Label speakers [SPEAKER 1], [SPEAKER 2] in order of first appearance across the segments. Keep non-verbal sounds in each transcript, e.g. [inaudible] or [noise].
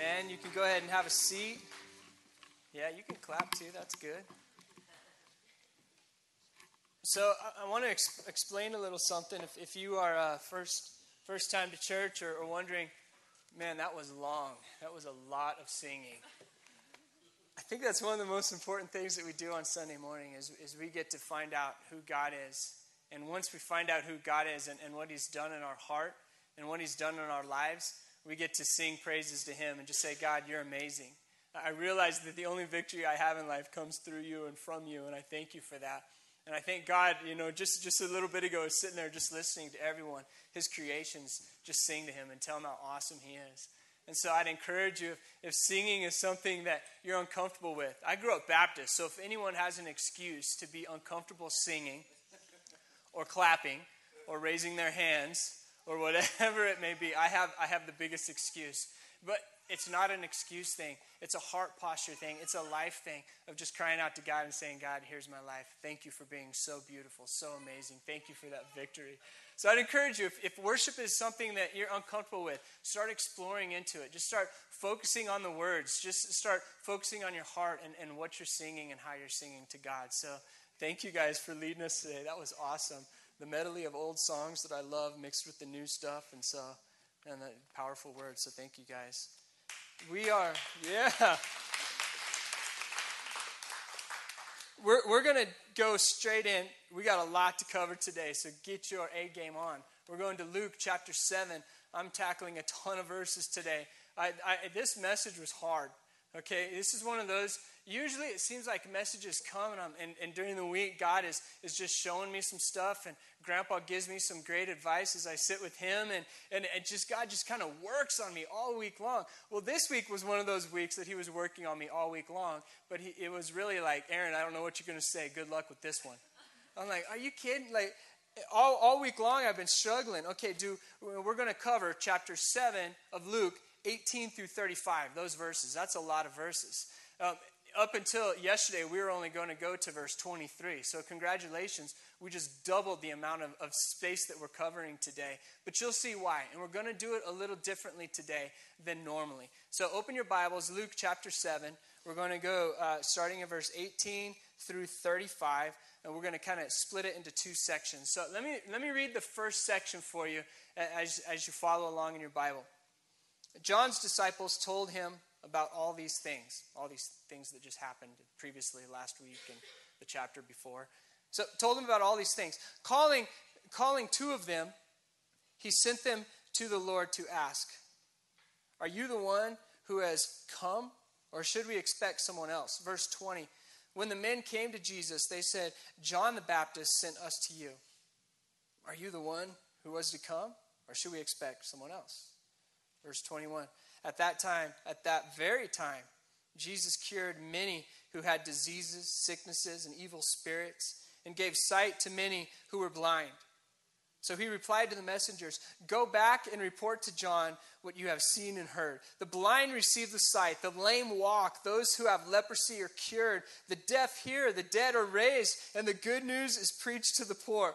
[SPEAKER 1] Amen. You can go ahead and have a seat. Yeah, you can clap too. That's good. So I, I want to ex- explain a little something. If, if you are uh, first first time to church or, or wondering, man, that was long. That was a lot of singing. I think that's one of the most important things that we do on Sunday morning is, is we get to find out who God is. And once we find out who God is and, and what He's done in our heart and what He's done in our lives, we get to sing praises to Him and just say, God, you're amazing. I realize that the only victory I have in life comes through you and from you, and I thank you for that. And I thank God, you know, just, just a little bit ago, I was sitting there just listening to everyone, his creations, just sing to him and tell him how awesome he is. And so I'd encourage you if, if singing is something that you're uncomfortable with. I grew up Baptist, so if anyone has an excuse to be uncomfortable singing or clapping or raising their hands or whatever it may be, I have, I have the biggest excuse. But it's not an excuse thing. It's a heart posture thing. It's a life thing of just crying out to God and saying, God, here's my life. Thank you for being so beautiful, so amazing. Thank you for that victory. So I'd encourage you, if, if worship is something that you're uncomfortable with, start exploring into it. Just start focusing on the words. Just start focusing on your heart and, and what you're singing and how you're singing to God. So thank you guys for leading us today. That was awesome. The medley of old songs that I love mixed with the new stuff. And so, and the powerful words. So thank you guys. We are, yeah. We're, we're going to go straight in. We got a lot to cover today, so get your A game on. We're going to Luke chapter 7. I'm tackling a ton of verses today. I, I, this message was hard. Okay, this is one of those. Usually it seems like messages come, and, and, and, during the week, God is, is just showing me some stuff, and Grandpa gives me some great advice as I sit with him, and, and, and just God just kind of works on me all week long. Well, this week was one of those weeks that He was working on me all week long, but he, it was really like, Aaron, I don't know what you're going to say. Good luck with this one. I'm like, are you kidding? Like, all, all week long I've been struggling. Okay, do we're going to cover chapter 7 of Luke 18 through 35, those verses. That's a lot of verses. Um, up until yesterday, we were only going to go to verse 23. So, congratulations. We just doubled the amount of, of space that we're covering today. But you'll see why. And we're going to do it a little differently today than normally. So, open your Bibles, Luke chapter 7. We're going to go uh, starting in verse 18 through 35 and we're going to kind of split it into two sections. So let me let me read the first section for you as as you follow along in your Bible. John's disciples told him about all these things, all these things that just happened previously last week and the chapter before. So told him about all these things. Calling, calling two of them, he sent them to the Lord to ask, Are you the one who has come, or should we expect someone else? Verse 20. When the men came to Jesus, they said, John the Baptist sent us to you. Are you the one who was to come, or should we expect someone else? Verse 21 At that time, at that very time, Jesus cured many who had diseases, sicknesses, and evil spirits, and gave sight to many who were blind. So he replied to the messengers Go back and report to John what you have seen and heard. The blind receive the sight, the lame walk, those who have leprosy are cured, the deaf hear, the dead are raised, and the good news is preached to the poor.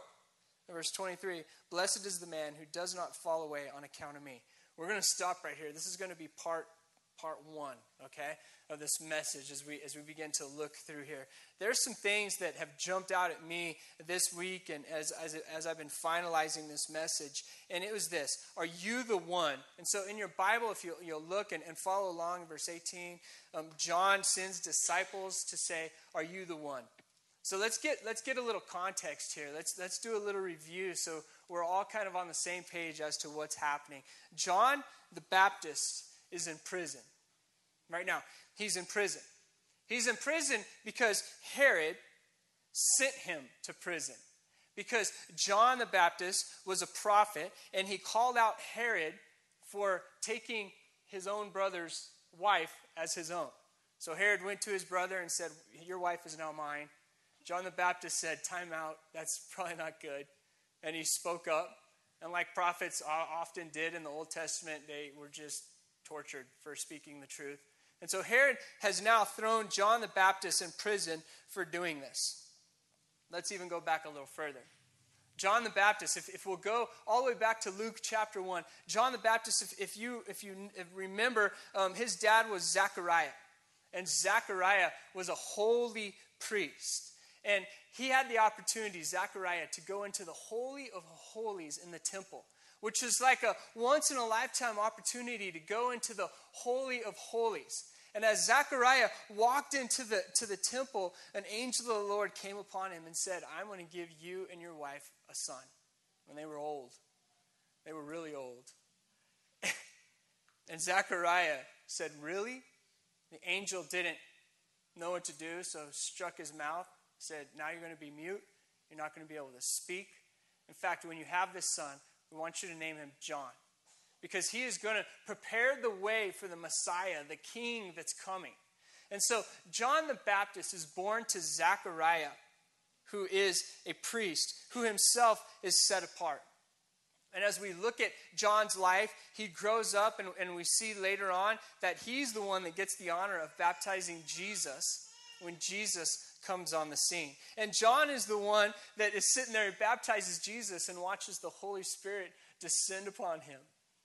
[SPEAKER 1] Verse 23 Blessed is the man who does not fall away on account of me. We're going to stop right here. This is going to be part part one, okay, of this message as we as we begin to look through here. There's some things that have jumped out at me this week and as as, as I've been finalizing this message, and it was this: Are you the one? And so in your Bible, if you you'll look and, and follow along verse 18, um, John sends disciples to say, "Are you the one?" So let's get let's get a little context here. Let's let's do a little review so we're all kind of on the same page as to what's happening. John the Baptist is in prison right now. He's in prison. He's in prison because Herod sent him to prison. Because John the Baptist was a prophet and he called out Herod for taking his own brother's wife as his own. So Herod went to his brother and said, Your wife is now mine. John the Baptist said, Time out. That's [laughs] probably not good and he spoke up. And like prophets often did in the Old Testament, they were just tortured for speaking the truth. And so Herod has now thrown John the Baptist in prison for doing this. Let's even go back a little further. John the Baptist, if, if we'll go all the way back to Luke chapter 1, John the Baptist, if, if you, if you remember, um, his dad was Zechariah. And Zechariah was a holy priest. And he had the opportunity, Zechariah, to go into the Holy of Holies in the temple, which is like a once in a lifetime opportunity to go into the Holy of Holies. And as Zechariah walked into the, to the temple, an angel of the Lord came upon him and said, I'm going to give you and your wife a son. When they were old, they were really old. [laughs] and Zechariah said, Really? The angel didn't know what to do, so struck his mouth, said, Now you're going to be mute. You're not going to be able to speak. In fact, when you have this son, we want you to name him John because he is going to prepare the way for the Messiah, the king that's coming. And so John the Baptist is born to Zechariah, who is a priest, who himself is set apart. And as we look at John's life, he grows up, and, and we see later on that he's the one that gets the honor of baptizing Jesus when Jesus comes on the scene. And John is the one that is sitting there and baptizes Jesus and watches the Holy Spirit descend upon him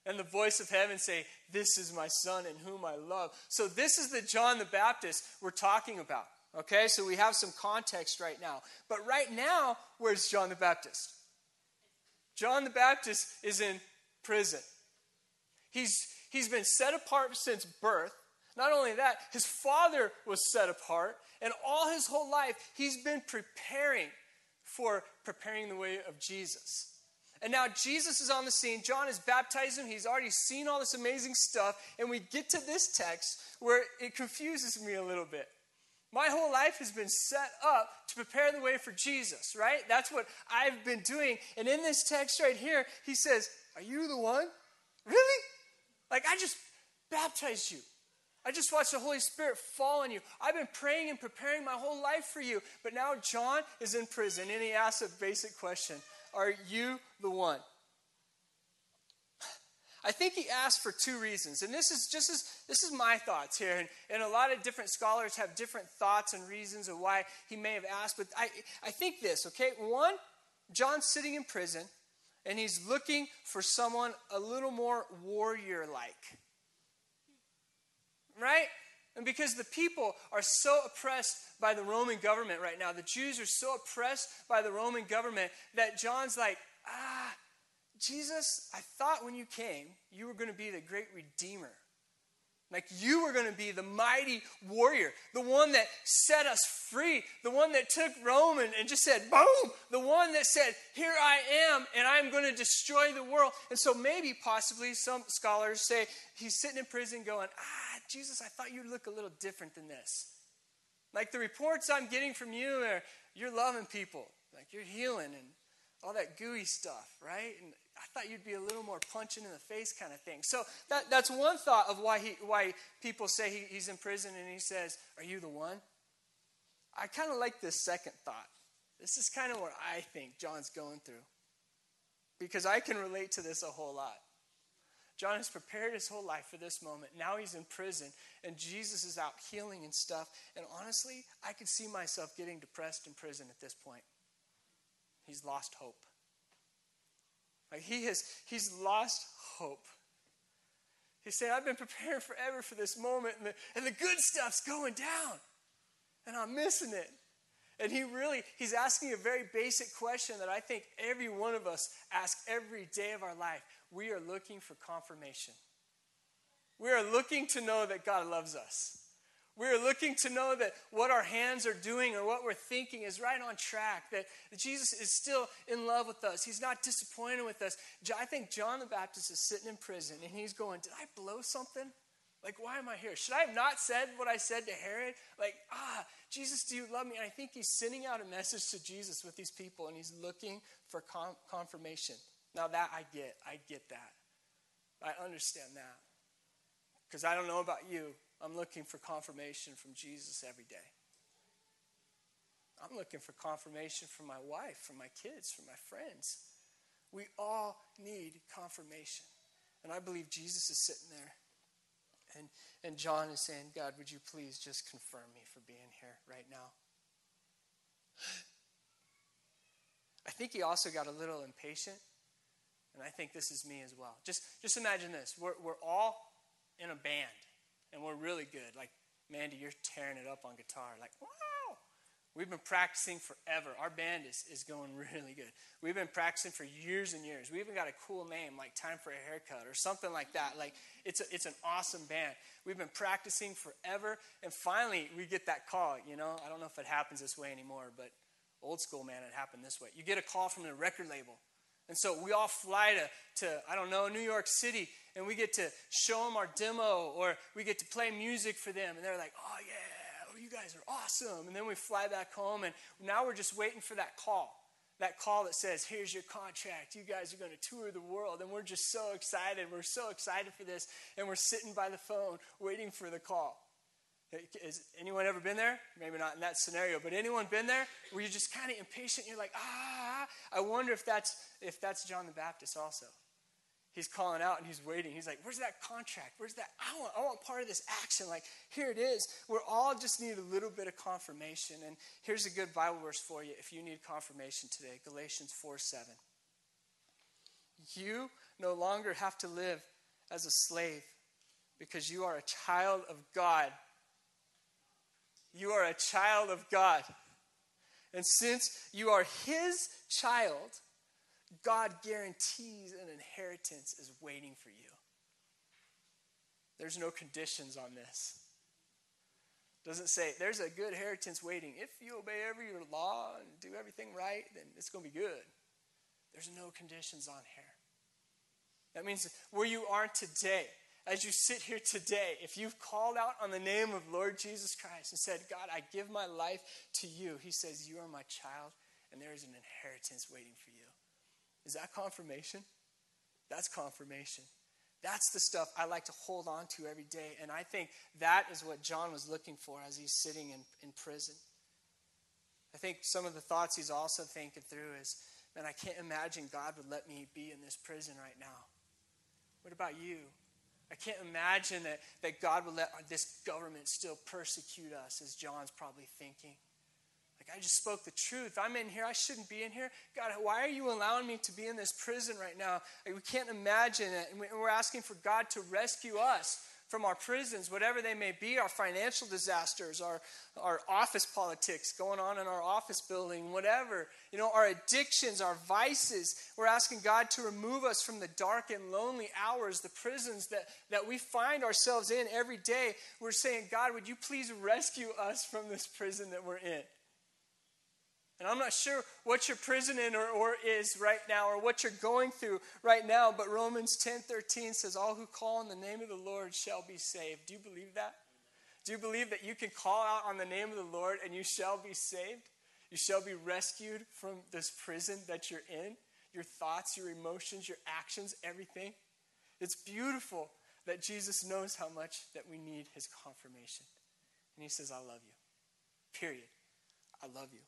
[SPEAKER 1] and the voice of heaven say, This is my son in whom I love. So, this is the John the Baptist we're talking about. Okay, so we have some context right now. But right now, where's John the Baptist? John the Baptist is in prison. He's, he's been set apart since birth. Not only that, his father was set apart, and all his whole life, he's been preparing for preparing the way of Jesus. And now Jesus is on the scene. John is baptizing. Him. He's already seen all this amazing stuff. And we get to this text where it confuses me a little bit. My whole life has been set up to prepare the way for Jesus, right? That's what I've been doing. And in this text right here, he says, Are you the one? Really? Like, I just baptized you. I just watched the Holy Spirit fall on you. I've been praying and preparing my whole life for you. But now John is in prison and he asks a basic question are you the one? I think he asked for two reasons. And this is just as this is my thoughts here. And, and a lot of different scholars have different thoughts and reasons of why he may have asked. But I, I think this, okay? One, John's sitting in prison and he's looking for someone a little more warrior like. Right? And because the people are so oppressed by the Roman government right now, the Jews are so oppressed by the Roman government that John's like, ah, Jesus, I thought when you came, you were going to be the great redeemer. Like you were going to be the mighty warrior, the one that set us free, the one that took Rome and, and, just said, boom, the one that said, here I am, and I'm going to destroy the world. And so maybe, possibly, some scholars say he's sitting in prison going, ah, Jesus, I thought you'd look a little different than this. Like the reports I'm getting from you are you're loving people, like you're healing and all that gooey stuff, right? And I thought you'd be a little more punching in the face kind of thing. So that, that's one thought of why, he, why people say he, he's in prison and he says, Are you the one? I kind of like this second thought. This is kind of what I think John's going through because I can relate to this a whole lot. John has prepared his whole life for this moment. Now he's in prison, and Jesus is out healing and stuff. And honestly, I could see myself getting depressed in prison at this point. He's lost hope. Like he has, he's lost hope. He's saying, I've been preparing forever for this moment, and the, and the good stuff's going down, and I'm missing it. And he really, he's asking a very basic question that I think every one of us ask every day of our life. We are looking for confirmation. We are looking to know that God loves us. We're looking to know that what our hands are doing or what we're thinking is right on track, that Jesus is still in love with us. He's not disappointed with us. I think John the Baptist is sitting in prison and he's going, Did I blow something? Like, why am I here? Should I have not said what I said to Herod? Like, ah, Jesus, do you love me? And I think he's sending out a message to Jesus with these people and he's looking for com- confirmation. Now, that I get. I get that. I understand that. Because I don't know about you, I'm looking for confirmation from Jesus every day. I'm looking for confirmation from my wife, from my kids, from my friends. We all need confirmation. And I believe Jesus is sitting there. And, and John is saying, God, would you please just confirm me for being here right now? I think he also got a little impatient. And I think this is me as well. Just, just imagine this we're, we're all in a band, and we're really good. Like, Mandy, you're tearing it up on guitar. Like, wow. We've been practicing forever. Our band is, is going [laughs] really good. We've been practicing for years and years. We even got a cool name like Time for a Haircut or something like that. Like it's, a, it's an awesome band. We've been practicing forever. And finally, we get that call. You know, I don't know if it happens this way anymore, but old school, man, it happened this way. You get a call from the record label. And so we all fly to, to, I don't know, New York City, and we get to show them our demo or we get to play music for them. And they're like, oh, yeah oh, you guys are awesome. And then we fly back home, and now we're just waiting for that call. That call that says, Here's your contract. You guys are going to tour the world. And we're just so excited. We're so excited for this. And we're sitting by the phone waiting for the call. Has anyone ever been there? Maybe not in that scenario, but anyone been there where you're just kind of impatient? You're like, ah. I wonder if that's if that's John the Baptist also he's calling out and he's waiting. He's like, Where's that contract? Where's that? I want, I want part of this action. Like, here it is. We're all just need a little bit of confirmation. And here's a good Bible verse for you if you need confirmation today Galatians 4 7. You no longer have to live as a slave because you are a child of God. You are a child of God. And since you are his child, God guarantees an inheritance is waiting for you. There's no conditions on this. Doesn't say there's a good inheritance waiting. If you obey every law and do everything right, then it's going to be good. There's no conditions on here. That means where you are today, as you sit here today, if you've called out on the name of Lord Jesus Christ and said, God, I give my life to you, He says, You are my child, and there is an inheritance waiting for you. Is that confirmation? That's confirmation. That's the stuff I like to hold on to every day. And I think that is what John was looking for as he's sitting in, in prison. I think some of the thoughts he's also thinking through is, man, I can't imagine God would let me be in this prison right now. What about you? I can't imagine that, that God would let this government still persecute us, as John's probably thinking. Like, I just spoke the truth. I'm in here. I shouldn't be in here. God, why are you allowing me to be in this prison right now? Like, we can't imagine it. And we're asking for God to rescue us from our prisons, whatever they may be, our financial disasters, our, our office politics going on in our office building, whatever, you know, our addictions, our vices. We're asking God to remove us from the dark and lonely hours, the prisons that, that we find ourselves in every day. We're saying, God, would you please rescue us from this prison that we're in? And I'm not sure what your prison in or, or, is right now or what you're going through right now, but Romans 10 13 says, All who call on the name of the Lord shall be saved. Do you believe that? Do you believe that you can call out on the name of the Lord and you shall be saved? You shall be rescued from this prison that you're in, your thoughts, your emotions, your actions, everything. It's beautiful that Jesus knows how much that we need his confirmation. And he says, I love you. Period. I love you.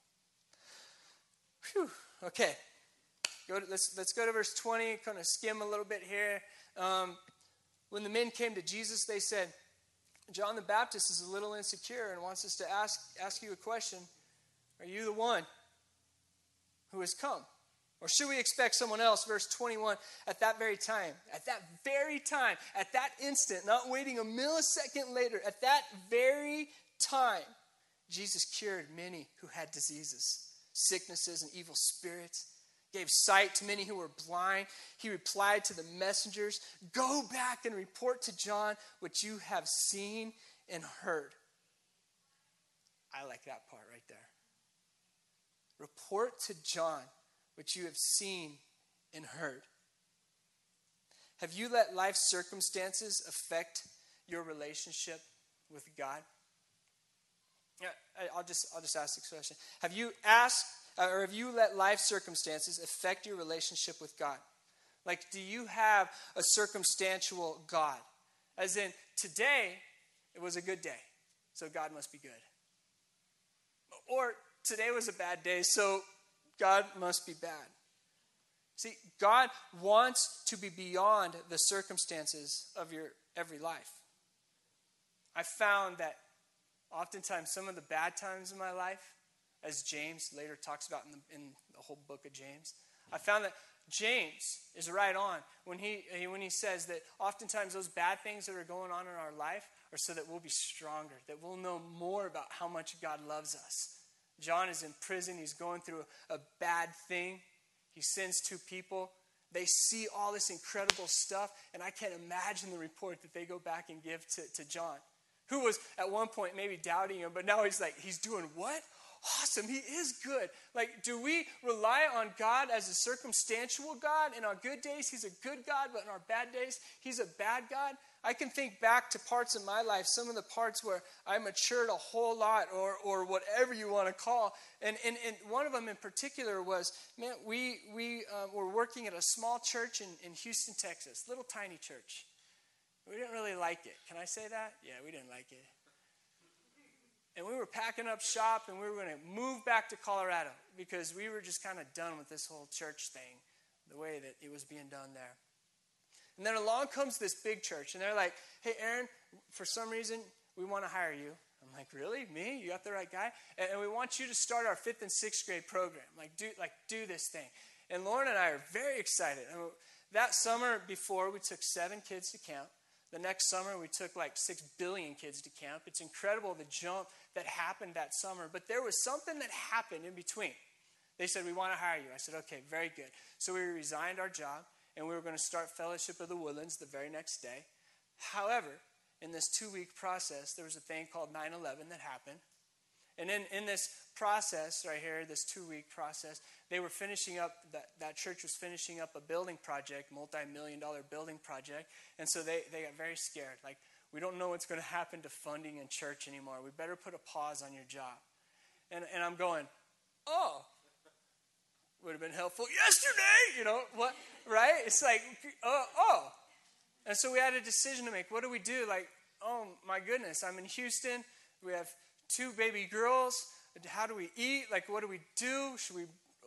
[SPEAKER 1] Whew. Okay. Go to, let's, let's go to verse 20, kind of skim a little bit here. Um, when the men came to Jesus, they said, John the Baptist is a little insecure and wants us to ask, ask you a question. Are you the one who has come? Or should we expect someone else? Verse 21 At that very time, at that very time, at that instant, not waiting a millisecond later, at that very time, Jesus cured many who had diseases sicknesses and evil spirits, gave sight to many who were blind. He replied to the messengers Go back and report to John what you have seen and heard. I like that part right there. Report to John what you have seen and heard. Have you let life circumstances affect your relationship with God? I'll just, I'll just ask this question. Have you asked, uh, or have you let life circumstances affect your relationship with God? Like, do you have a circumstantial God? As in, today, it was a good day, so God must be good. Or today was a bad day, so God must be bad. See, God wants to be beyond the circumstances of your every life. I found that oftentimes some of the bad times in my life as James later talks about in the, in the whole book of James. I found that James is right on when he, when he says that oftentimes those bad things that are going on in our life are so that we'll be stronger, that we'll know more about how much God loves us. John is in prison, he's going through a bad thing. He sends two people. They see all this incredible stuff, and I can't imagine the report that they go back and give to, to John, who was at one point maybe doubting him, but now he's like, he's doing what? awesome. He is good. Like, do we rely on God as a circumstantial God? In our good days, He's a good God, but in our bad days, He's a bad God. I can think back to parts of my life, some of the parts where I matured a whole lot, or, or whatever you want to call. And, and, and one of them in particular was, man, we, we uh, were working at a small church in, in Houston, Texas, little tiny church. We didn't really like it. Can I say that? Yeah, we didn't like it and we were packing up shop and we were going to move back to Colorado because we were just kind of done with this whole church thing, the way that it was being done there. And then along comes this big church, and they're like, hey, Aaron, for some reason, we want to hire you. I'm like, really? Me? You got the right guy? And, we want you to start our fifth and sixth grade program. Like, do, like, do this thing. And Lauren and I are very excited. And that summer before, we took seven kids to camp. The next summer, we took like six billion kids to camp. It's incredible the jump that happened that summer, but there was something that happened in between. They said, We want to hire you. I said, Okay, very good. So we resigned our job and we were going to start Fellowship of the Woodlands the very next day. However, in this two week process, there was a thing called 9 11 that happened. And in, in this process, right here, this two week process, they were finishing up, that, that church was finishing up a building project, multi million dollar building project. And so they, they got very scared. Like, we don't know what's going to happen to funding in church anymore. We better put a pause on your job. And, and I'm going, oh, would have been helpful yesterday, you know, what, right? It's like, oh, oh. And so we had a decision to make. What do we do? Like, oh my goodness, I'm in Houston. We have two baby girls. How do we eat? Like, what do we do? Should we,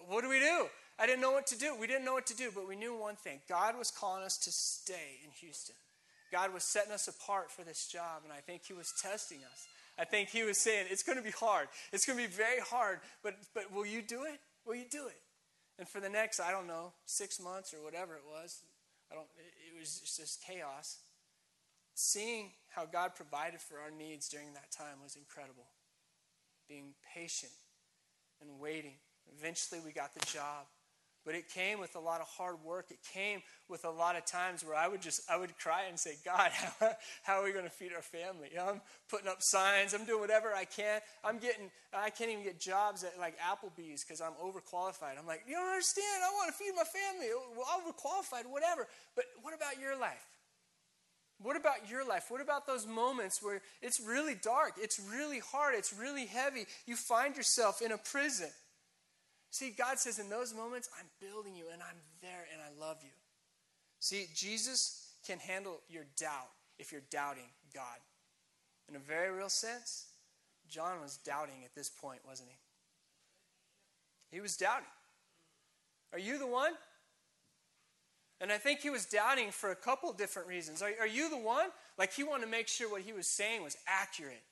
[SPEAKER 1] what do we do? I didn't know what to do. We didn't know what to do, but we knew one thing God was calling us to stay in Houston. God was setting us apart for this job, and I think He was testing us. I think He was saying, It's going to be hard. It's going to be very hard, but, but will you do it? Will you do it? And for the next, I don't know, six months or whatever it was, I don't, it was just chaos. Seeing how God provided for our needs during that time was incredible. Being patient and waiting. Eventually, we got the job. But it came with a lot of hard work. It came with a lot of times where I would just, I would cry and say, God, [laughs] how, how are we going to feed our family? You know, I'm putting up signs. I'm doing whatever I can. I'm getting, I can't even get jobs at like Applebee's because I'm overqualified. I'm like, you don't understand. I want to feed my family. Overqualified, whatever. But what about your life? What about your life? What about those moments where it's really dark, it's really hard, it's really heavy? You find yourself in a prison. See, God says, in those moments, I'm building you and I'm there and I love you. See, Jesus can handle your doubt if you're doubting God. In a very real sense, John was doubting at this point, wasn't he? He was doubting. Are you the one? And I think he was doubting for a couple different reasons. Are, are you the one? Like he wanted to make sure what he was saying was accurate.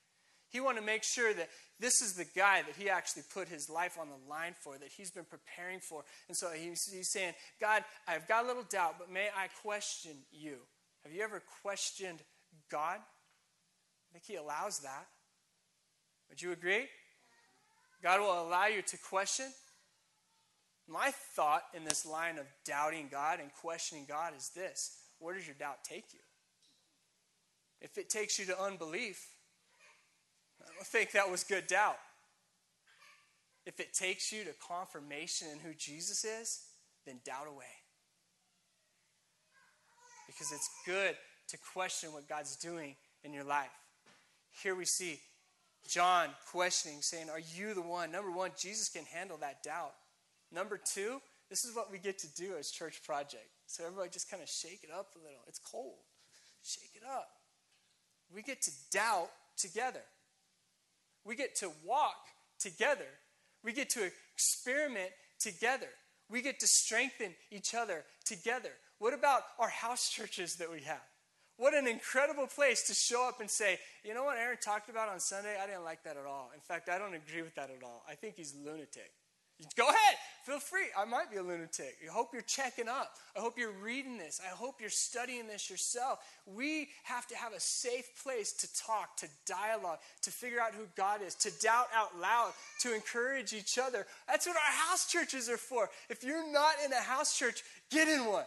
[SPEAKER 1] He wanted to make sure that this is the guy that he actually put his life on the line for, that he's been preparing for. And so he's, he's saying, God, I've got a little doubt, but may I question you? Have you ever questioned God? I think he allows that. Would you agree? God will allow you to question. My thought in this line of doubting God and questioning God is this where does your doubt take you? If it takes you to unbelief, I don't think that was good doubt. If it takes you to confirmation in who Jesus is, then doubt away. Because it's good to question what God's doing in your life. Here we see John questioning, saying, Are you the one? Number one, Jesus can handle that doubt. Number two, this is what we get to do as Church Project. So everybody just kind of shake it up a little. It's cold. Shake it up. We get to doubt together. We get to walk together. We get to experiment together. We get to strengthen each other together. What about our house churches that we have? What an incredible place to show up and say, you know what Aaron talked about on Sunday? I didn't like that at all. In fact, I don't agree with that at all. I think he's lunatic. Go ahead, feel free. I might be a lunatic. I hope you're checking up. I hope you're reading this. I hope you're studying this yourself. We have to have a safe place to talk, to dialogue, to figure out who God is, to doubt out loud, to encourage each other. That's what our house churches are for. If you're not in a house church, get in one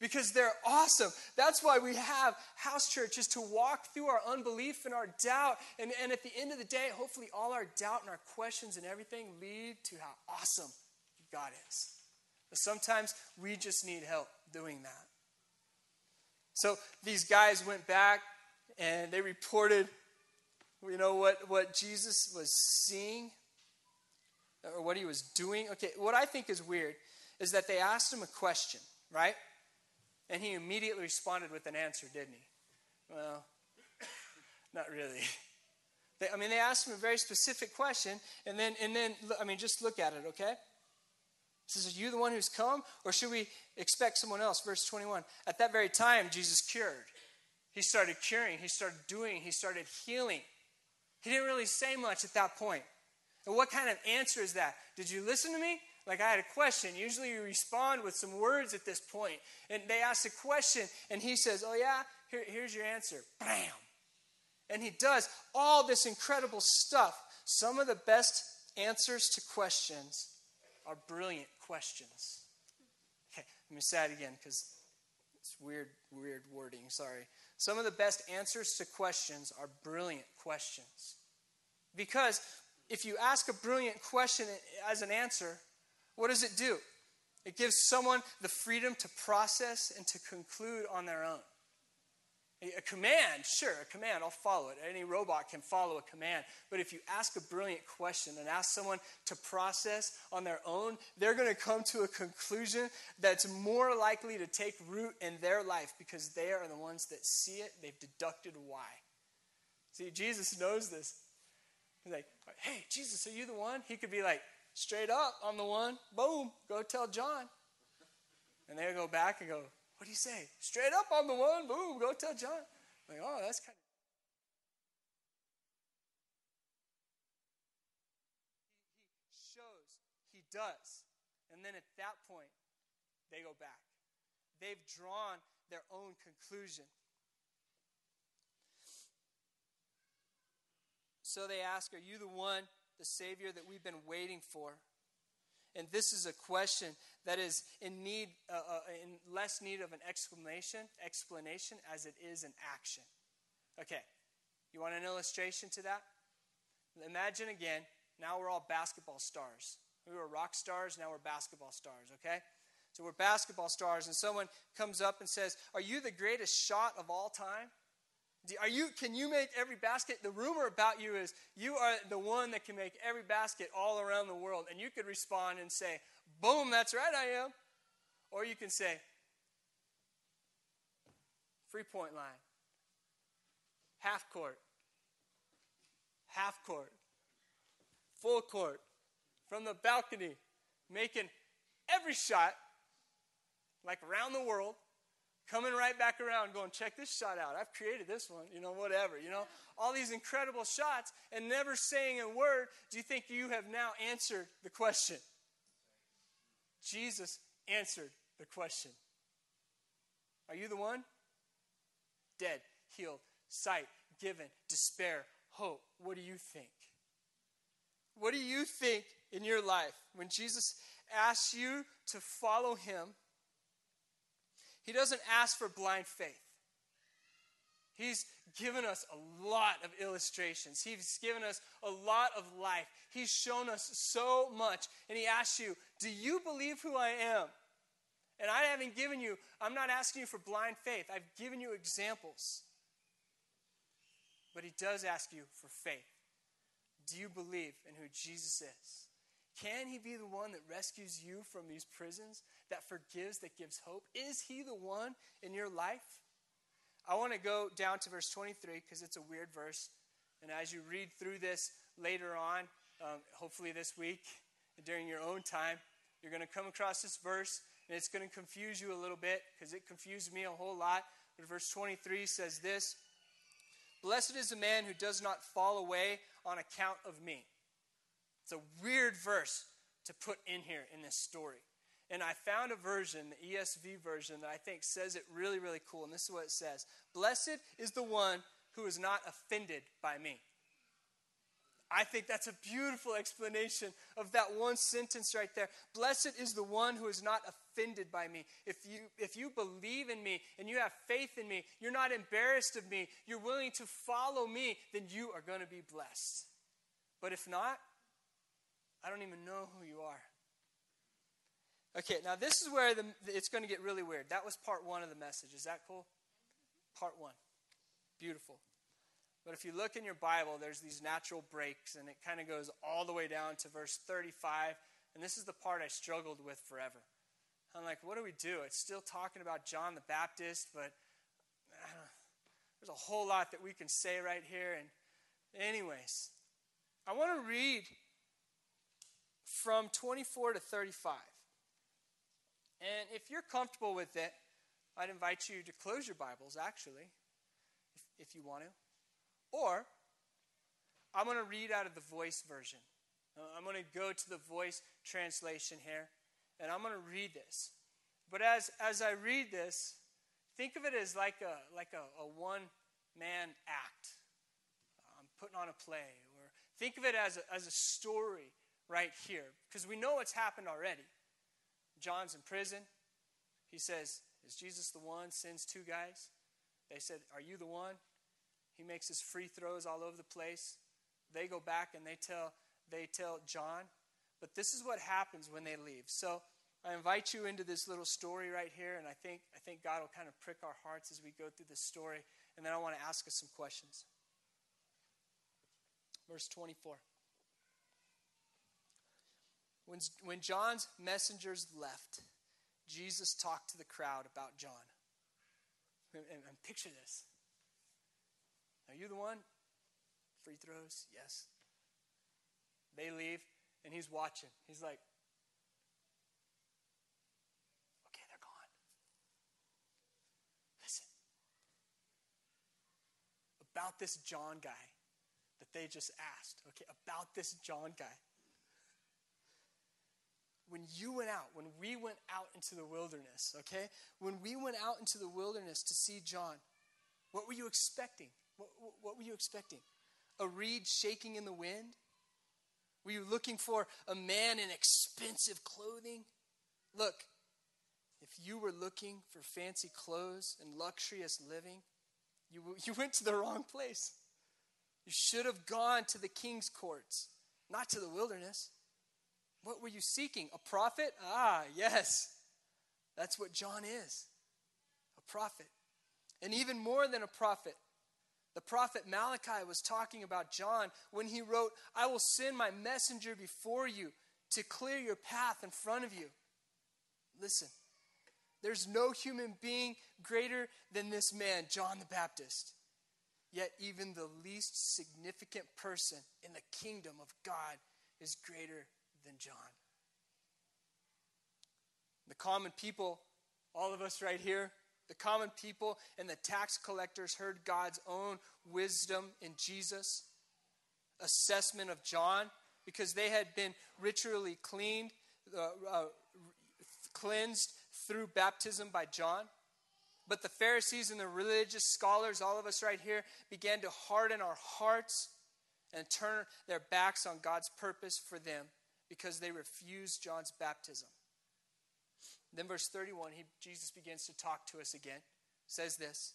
[SPEAKER 1] because they're awesome. That's why we have house churches to walk through our unbelief and our doubt. And, and at the end of the day, hopefully, all our doubt and our questions and everything lead to how awesome God is. But sometimes we just need help doing that. So these guys went back and they reported, you know, what, what Jesus was seeing or what he was doing. Okay, what I think is weird is that they asked him a question, right? And he immediately responded with an answer, didn't he? Well, [coughs] not really. They, I mean, they asked him a very specific question, and then, and then, I mean, just look at it, okay? He says, Are you the one who's come, or should we expect someone else? Verse 21. At that very time, Jesus cured. He started curing, he started doing, he started healing. He didn't really say much at that point. And what kind of answer is that? Did you listen to me? Like I had a question. Usually you respond with some words at this point. And they ask a question, and he says, Oh, yeah, Here, here's your answer. Bam. And he does all this incredible stuff. Some of the best answers to questions are brilliant questions. Okay, let me say it again because it's weird, weird wording. Sorry. Some of the best answers to questions are brilliant questions. Because if you ask a brilliant question as an answer, what does it do? It gives someone the freedom to process and to conclude on their own. A command, sure, a command, I'll follow it. Any robot can follow a command. But if you ask a brilliant question and ask someone to process on their own, they're going to come to a conclusion that's more likely to take root in their life because they are the ones that see it. They've deducted why. See, Jesus knows this. He's like, hey, Jesus, are you the one? He could be like, straight up, I'm the one. Boom, go tell John. And they go back and go, What do you say? Straight up, I'm the one. Boom, go tell John. I'm like, oh, that's kind of. He, he shows, he does. And then at that point, they go back. They've drawn their own conclusion. So they ask, Are you the one the Savior that we've been waiting for? And this is a question that is in need, uh, uh, in less need of an exclamation, explanation as it is an action. Okay, you want an illustration to that? Imagine again, now we're all basketball stars. We were rock stars, now we're basketball stars, okay? So we're basketball stars, and someone comes up and says, Are you the greatest shot of all time? Are you, can you make every basket? The rumor about you is you are the one that can make every basket all around the world. And you could respond and say, Boom, that's right, I am. Or you can say, Free point line, half court, half court, full court, from the balcony, making every shot, like around the world, coming right back around going check this shot out. I've created this one you know whatever you know? All these incredible shots and never saying a word. Do you think you have now answered the question? Jesus answered the question. Are you the one? Dead healed sight given despair hope. What do you think? What do you think in your life when jesus asks you to follow him he doesn't ask for blind faith. He's given us a lot of illustrations. He's given us a lot of life. He's shown us so much. And He asks you, Do you believe who I am? And I haven't given you, I'm not asking you for blind faith. I've given you examples. But He does ask you for faith. Do you believe in who Jesus is? Can he be the one that rescues you from these prisons, that forgives, that gives hope? Is he the one in your life? I want to go down to verse 23 because it's a weird verse. And as you read through this later on, um, hopefully this week, during your own time, you're going to come across this verse and it's going to confuse you a little bit because it confused me a whole lot. But verse 23 says this Blessed is the man who does not fall away on account of me. It's a weird verse to put in here in this story. And I found a version, the ESV version, that I think says it really, really cool. And this is what it says Blessed is the one who is not offended by me. I think that's a beautiful explanation of that one sentence right there. Blessed is the one who is not offended by me. If you, if you believe in me and you have faith in me, you're not embarrassed of me, you're willing to follow me, then you are going to be blessed. But if not, I don't even know who you are. Okay, now this is where the, it's going to get really weird. That was part one of the message. Is that cool? Part one. Beautiful. But if you look in your Bible, there's these natural breaks, and it kind of goes all the way down to verse 35. And this is the part I struggled with forever. I'm like, what do we do? It's still talking about John the Baptist, but there's a whole lot that we can say right here. And, anyways, I want to read from 24 to 35. And if you're comfortable with it, I'd invite you to close your Bibles, actually, if, if you want to. Or I'm going to read out of the voice version. Uh, I'm going to go to the voice translation here, and I'm going to read this. But as, as I read this, think of it as like a, like a, a one man act. I'm putting on a play. Or think of it as a, as a story right here, because we know what's happened already. John's in prison. He says, Is Jesus the one? Sends two guys. They said, Are you the one? He makes his free throws all over the place. They go back and they tell, they tell John. But this is what happens when they leave. So I invite you into this little story right here, and I think, I think God will kind of prick our hearts as we go through this story. And then I want to ask us some questions. Verse 24. When, when John's messengers left, Jesus talked to the crowd about John. And, and, and picture this are you the one? Free throws? Yes. They leave, and he's watching. He's like, okay, they're gone. Listen. About this John guy that they just asked, okay, about this John guy. When you went out, when we went out into the wilderness, okay, when we went out into the wilderness to see John, what were you expecting? What, what were you expecting? A reed shaking in the wind? Were you looking for a man in expensive clothing? Look, if you were looking for fancy clothes and luxurious living, you, [laughs] you went to the wrong place. You should have gone to the king's courts, not to the wilderness. What were you seeking? A prophet? Ah, yes. That's what John is a prophet. And even more than a prophet, the prophet Malachi was talking about John when he wrote, I will send my messenger before you to clear your path in front of you. Listen, there's no human being greater than this man, John the Baptist. Yet, even the least significant person in the kingdom of God is greater than John. The common people, all of us right here, the common people and the tax collectors heard God's own wisdom in Jesus, assessment of John, because they had been ritually cleaned, uh, uh, cleansed through baptism by John. But the Pharisees and the religious scholars, all of us right here, began to harden our hearts and turn their backs on God's purpose for them because they refused John's baptism. Then, verse 31, he, Jesus begins to talk to us again. Says this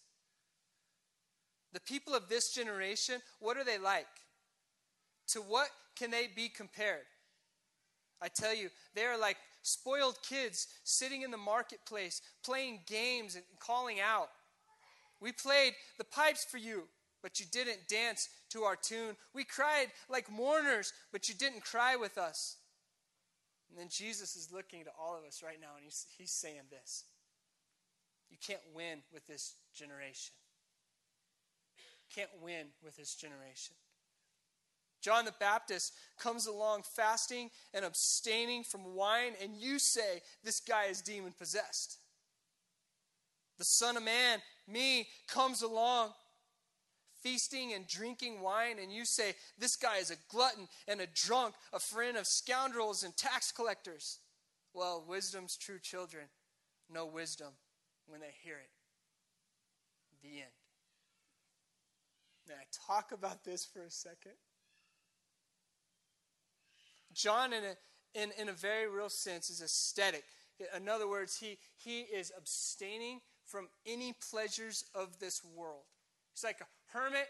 [SPEAKER 1] The people of this generation, what are they like? To what can they be compared? I tell you, they are like spoiled kids sitting in the marketplace, playing games and calling out. We played the pipes for you, but you didn't dance to our tune. We cried like mourners, but you didn't cry with us. And then Jesus is looking to all of us right now, and he's, he's saying this You can't win with this generation. Can't win with this generation. John the Baptist comes along fasting and abstaining from wine, and you say this guy is demon possessed. The Son of Man, me, comes along feasting and drinking wine, and you say, This guy is a glutton and a drunk, a friend of scoundrels and tax collectors. Well, wisdom's true children know wisdom when they hear it. The end. Now, talk about this for a second. John, in a, in, in a very real sense, is aesthetic. In other words, he, he is abstaining from any pleasures of this world. He's like a hermit.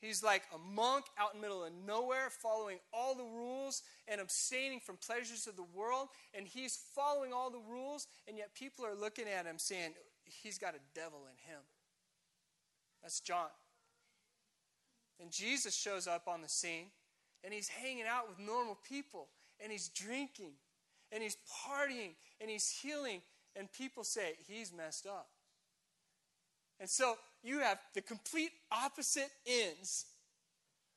[SPEAKER 1] He's like a monk out in the middle of nowhere, following all the rules and abstaining from pleasures of the world. And he's following all the rules, and yet people are looking at him saying, He's got a devil in him. That's John. And Jesus shows up on the scene, and he's hanging out with normal people, and he's drinking, and he's partying, and he's healing, and people say, He's messed up. And so you have the complete opposite ends.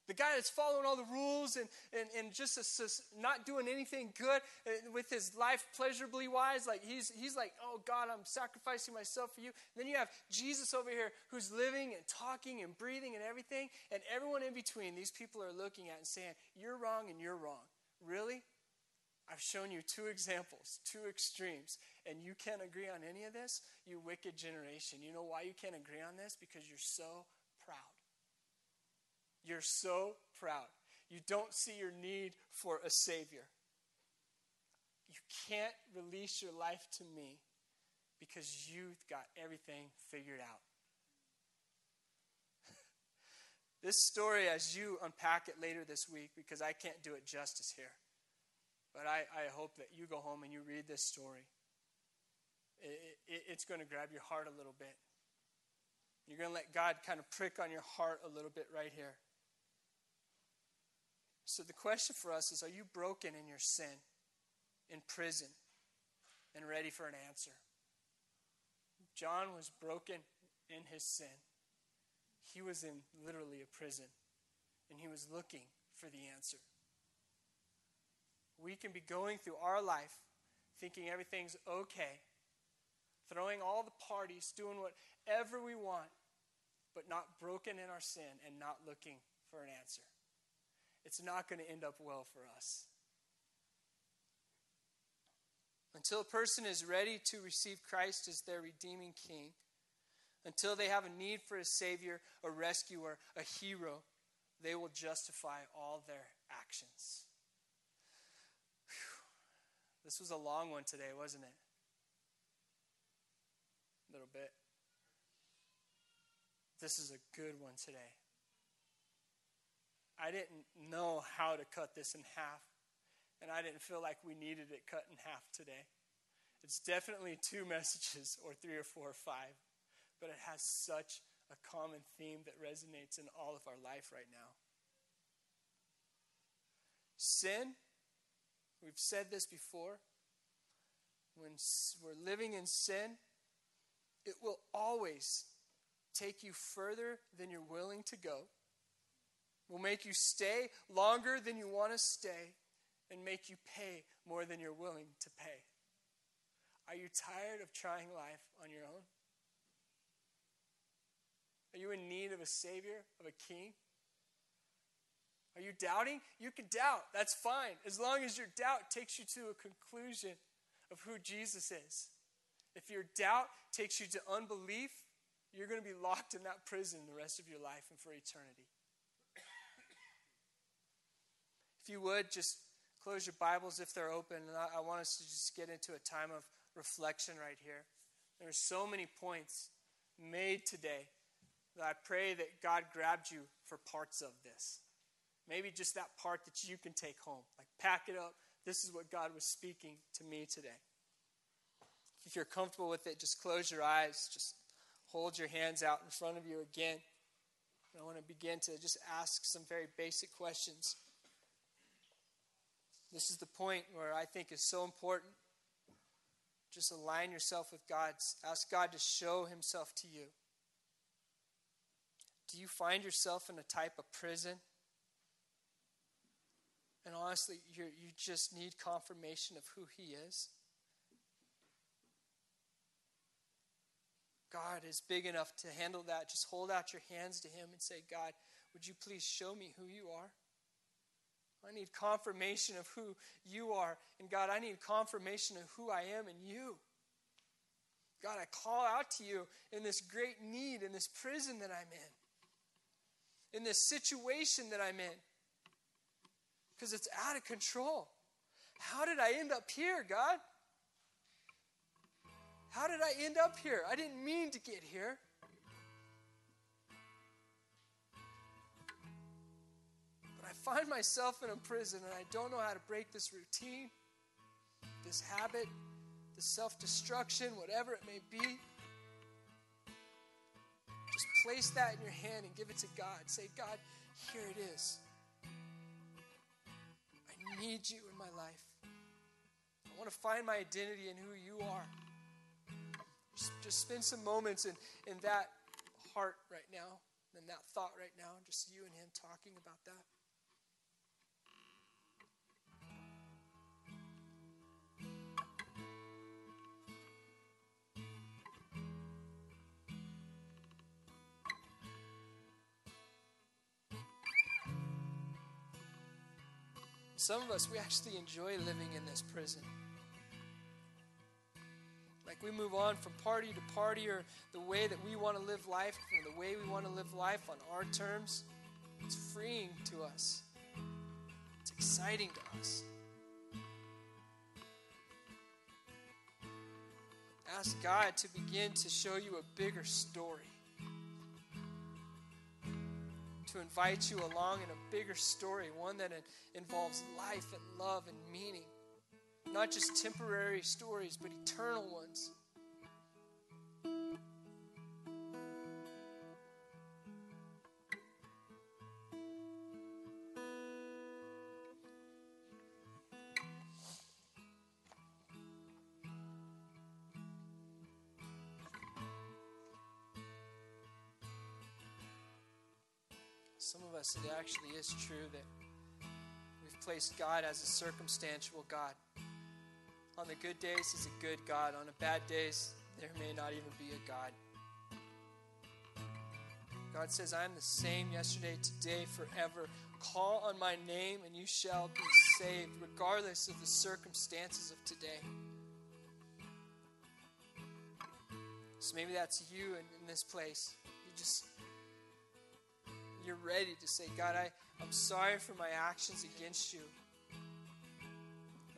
[SPEAKER 1] The guy that's following all the rules and, and, and just a, not doing anything good uh, with his life pleasurably wise, like he's, he's like, oh God, I'm sacrificing myself for you. And then you have Jesus over here who's living and talking and breathing and everything, and everyone in between, these people are looking at and saying, you're wrong and you're wrong. Really? I've shown you two examples, two extremes, and you can't agree on any of this? You wicked generation. You know why you can't agree on this? Because you're so proud. You're so proud. You don't see your need for a Savior. You can't release your life to me because you've got everything figured out. [laughs] this story, as you unpack it later this week, because I can't do it justice here but I, I hope that you go home and you read this story. It, it, it's going to grab your heart a little bit. You're going to let God kind of prick on your heart a little bit right here. So, the question for us is Are you broken in your sin, in prison, and ready for an answer? John was broken in his sin. He was in literally a prison, and he was looking for the answer we can be going through our life thinking everything's okay, throwing all the parties, doing whatever we want, but not broken in our sin and not looking for an answer. It's not going to end up well for us. Until a person is ready to receive Christ as their redeeming king, until they have a need for a savior, a rescuer, a hero, they will justify all their actions. This was a long one today, wasn't it? A little bit. This is a good one today. I didn't know how to cut this in half, and I didn't feel like we needed it cut in half today. It's definitely two [laughs] messages, or three, or four, or five, but it has such a common theme that resonates in all of our life right now. Sin We've said this before. When we're living in sin, it will always take you further than you're willing to go, will make you stay longer than you want to stay, and make you pay more than you're willing to pay. Are you tired of trying life on your own? Are you in need of a Savior, of a King? You doubting? You can doubt. That's fine. As long as your doubt takes you to a conclusion of who Jesus is. If your doubt takes you to unbelief, you're going to be locked in that prison the rest of your life and for eternity. If you would, just close your Bibles if they're open. And I, want us to just get into a time of reflection right here. There are so many points made today that I pray that God grabbed you for parts of this. Maybe just that part that you can take home. Like, pack it up. This is what God was speaking to me today. If you're comfortable with it, just close your eyes. Just hold your hands out in front of you again. I want to begin to just ask some very basic questions. This is the point where I think is so important. Just align yourself with God. Ask God to show Himself to you. Do you find yourself in a type of prison? And honestly, you you just need confirmation of who He is. God is big enough to handle that, just hold out your hands to Him and say, God, would you please show me who you are? I need confirmation of who you are. And God, I need confirmation of who I am in you. God, I call out to you in this great need, in this prison that I'm in, in this situation that I'm in, because it's out of control. How did I end up here, God? How did I end up here? I didn't mean to get here. But I find myself in a prison and I don't know how to break this routine, this habit, this self destruction, whatever it may be. Just place that in your hand and give it to God. Say, God, here it is. Need you in my life. I want to find my identity in who you are. Just, just spend some moments in, in that heart right now, in that thought right now, just you and him talking about that. Some of us, we actually enjoy living in this prison Like we move on from party to party or the way that we want to live life or the way we want to live life on our terms, it's freeing to us. It's exciting to us. Ask God to begin to show you a bigger story. To invite you along in a bigger story, one that involves life and love and meaning. Not just temporary stories, but eternal ones. Some of us, it actually is true that we've placed God as a circumstantial God. On the good days, He's a good God. On the bad days, there may not even be a God. God says, I am the same yesterday, today, forever. Call on my name and you shall be saved, regardless of the circumstances of today. So maybe that's you in, in this place. You just you're ready to say, God, I, I'm sorry for my actions against you.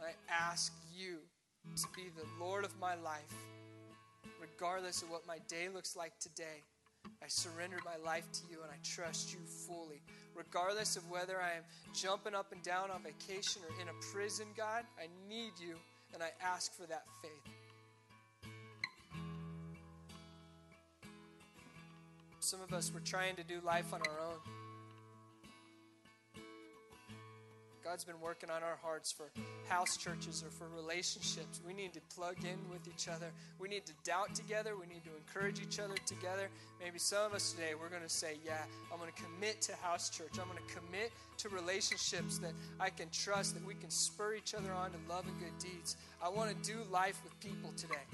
[SPEAKER 1] I ask you to be the Lord of my life, regardless of what my day looks like today. I surrender my life to you and I trust you fully. Regardless of whether I am jumping up and down on vacation or in a prison, God, I need you and I ask for that faith. Some of us, we're trying to do life on our own. God's been working on our hearts for house churches or for relationships. We need to plug in with each other. We need to doubt together. We need to encourage each other together. Maybe some of us today, we're going to say, Yeah, I'm going to commit to house church. I'm going to commit to relationships that I can trust, that we can spur each other on to love and good deeds. I want to do life with people today.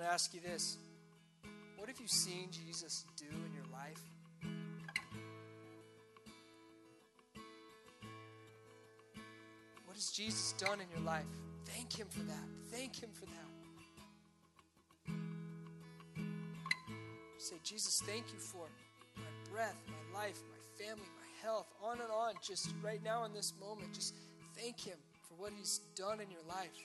[SPEAKER 1] To ask you this What have you seen Jesus do in your life? What has Jesus done in your life? Thank Him for that. Thank Him for that. Say, Jesus, thank you for my breath, my life, my family, my health, on and on. Just right now in this moment, just thank Him for what He's done in your life.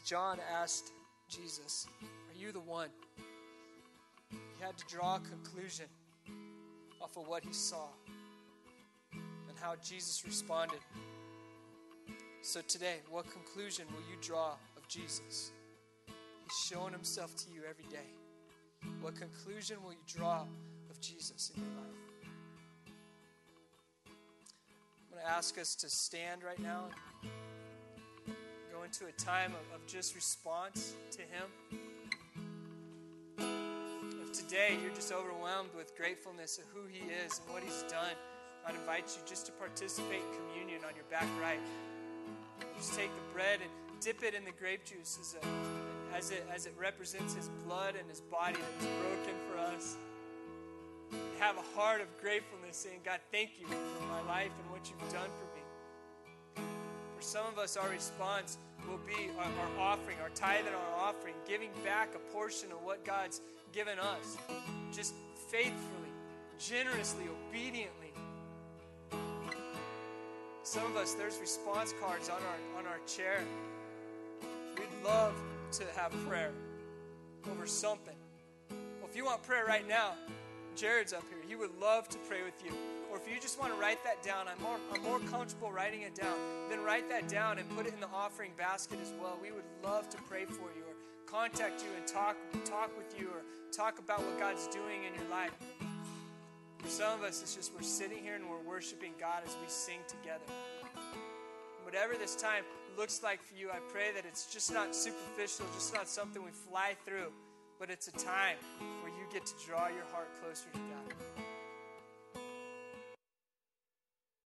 [SPEAKER 1] John asked Jesus, Are you the one? He had to draw a conclusion off of what he saw and how Jesus responded. So today, what conclusion will you draw of Jesus? He's showing himself to you every day. What conclusion will you draw of Jesus in your life? I'm going to ask us to stand right now into a time of, of just response to Him. If today you're just overwhelmed with gratefulness of who He is and what He's done, I'd invite you just to participate in communion on your back right. Just take the bread and dip it in the grape juice as, a, as, it, as it represents His blood and His body that was broken for us. Have a heart of gratefulness saying, God, thank you for my life and what you've done for me. For some of us, our response will be our, our offering, our tithe and our offering, giving back a portion of what God's given us, just faithfully, generously, obediently. Some of us, there's response cards on our on our chair. We'd love to have prayer over something. Well, if you want prayer right now, Jared's up here. He would love to pray with you. Or if you just want to write that down, I'm more, I'm more comfortable writing it down. Then write that down and put it in the offering basket as well. We would love to pray for you or contact you and talk, talk with you or talk about what God's doing in your life. For some of us, it's just we're sitting here and we're worshiping God as we sing together. Whatever this time looks like for you, I pray that it's just not superficial, just not something we fly through, but it's a time where you get to draw your heart closer to God.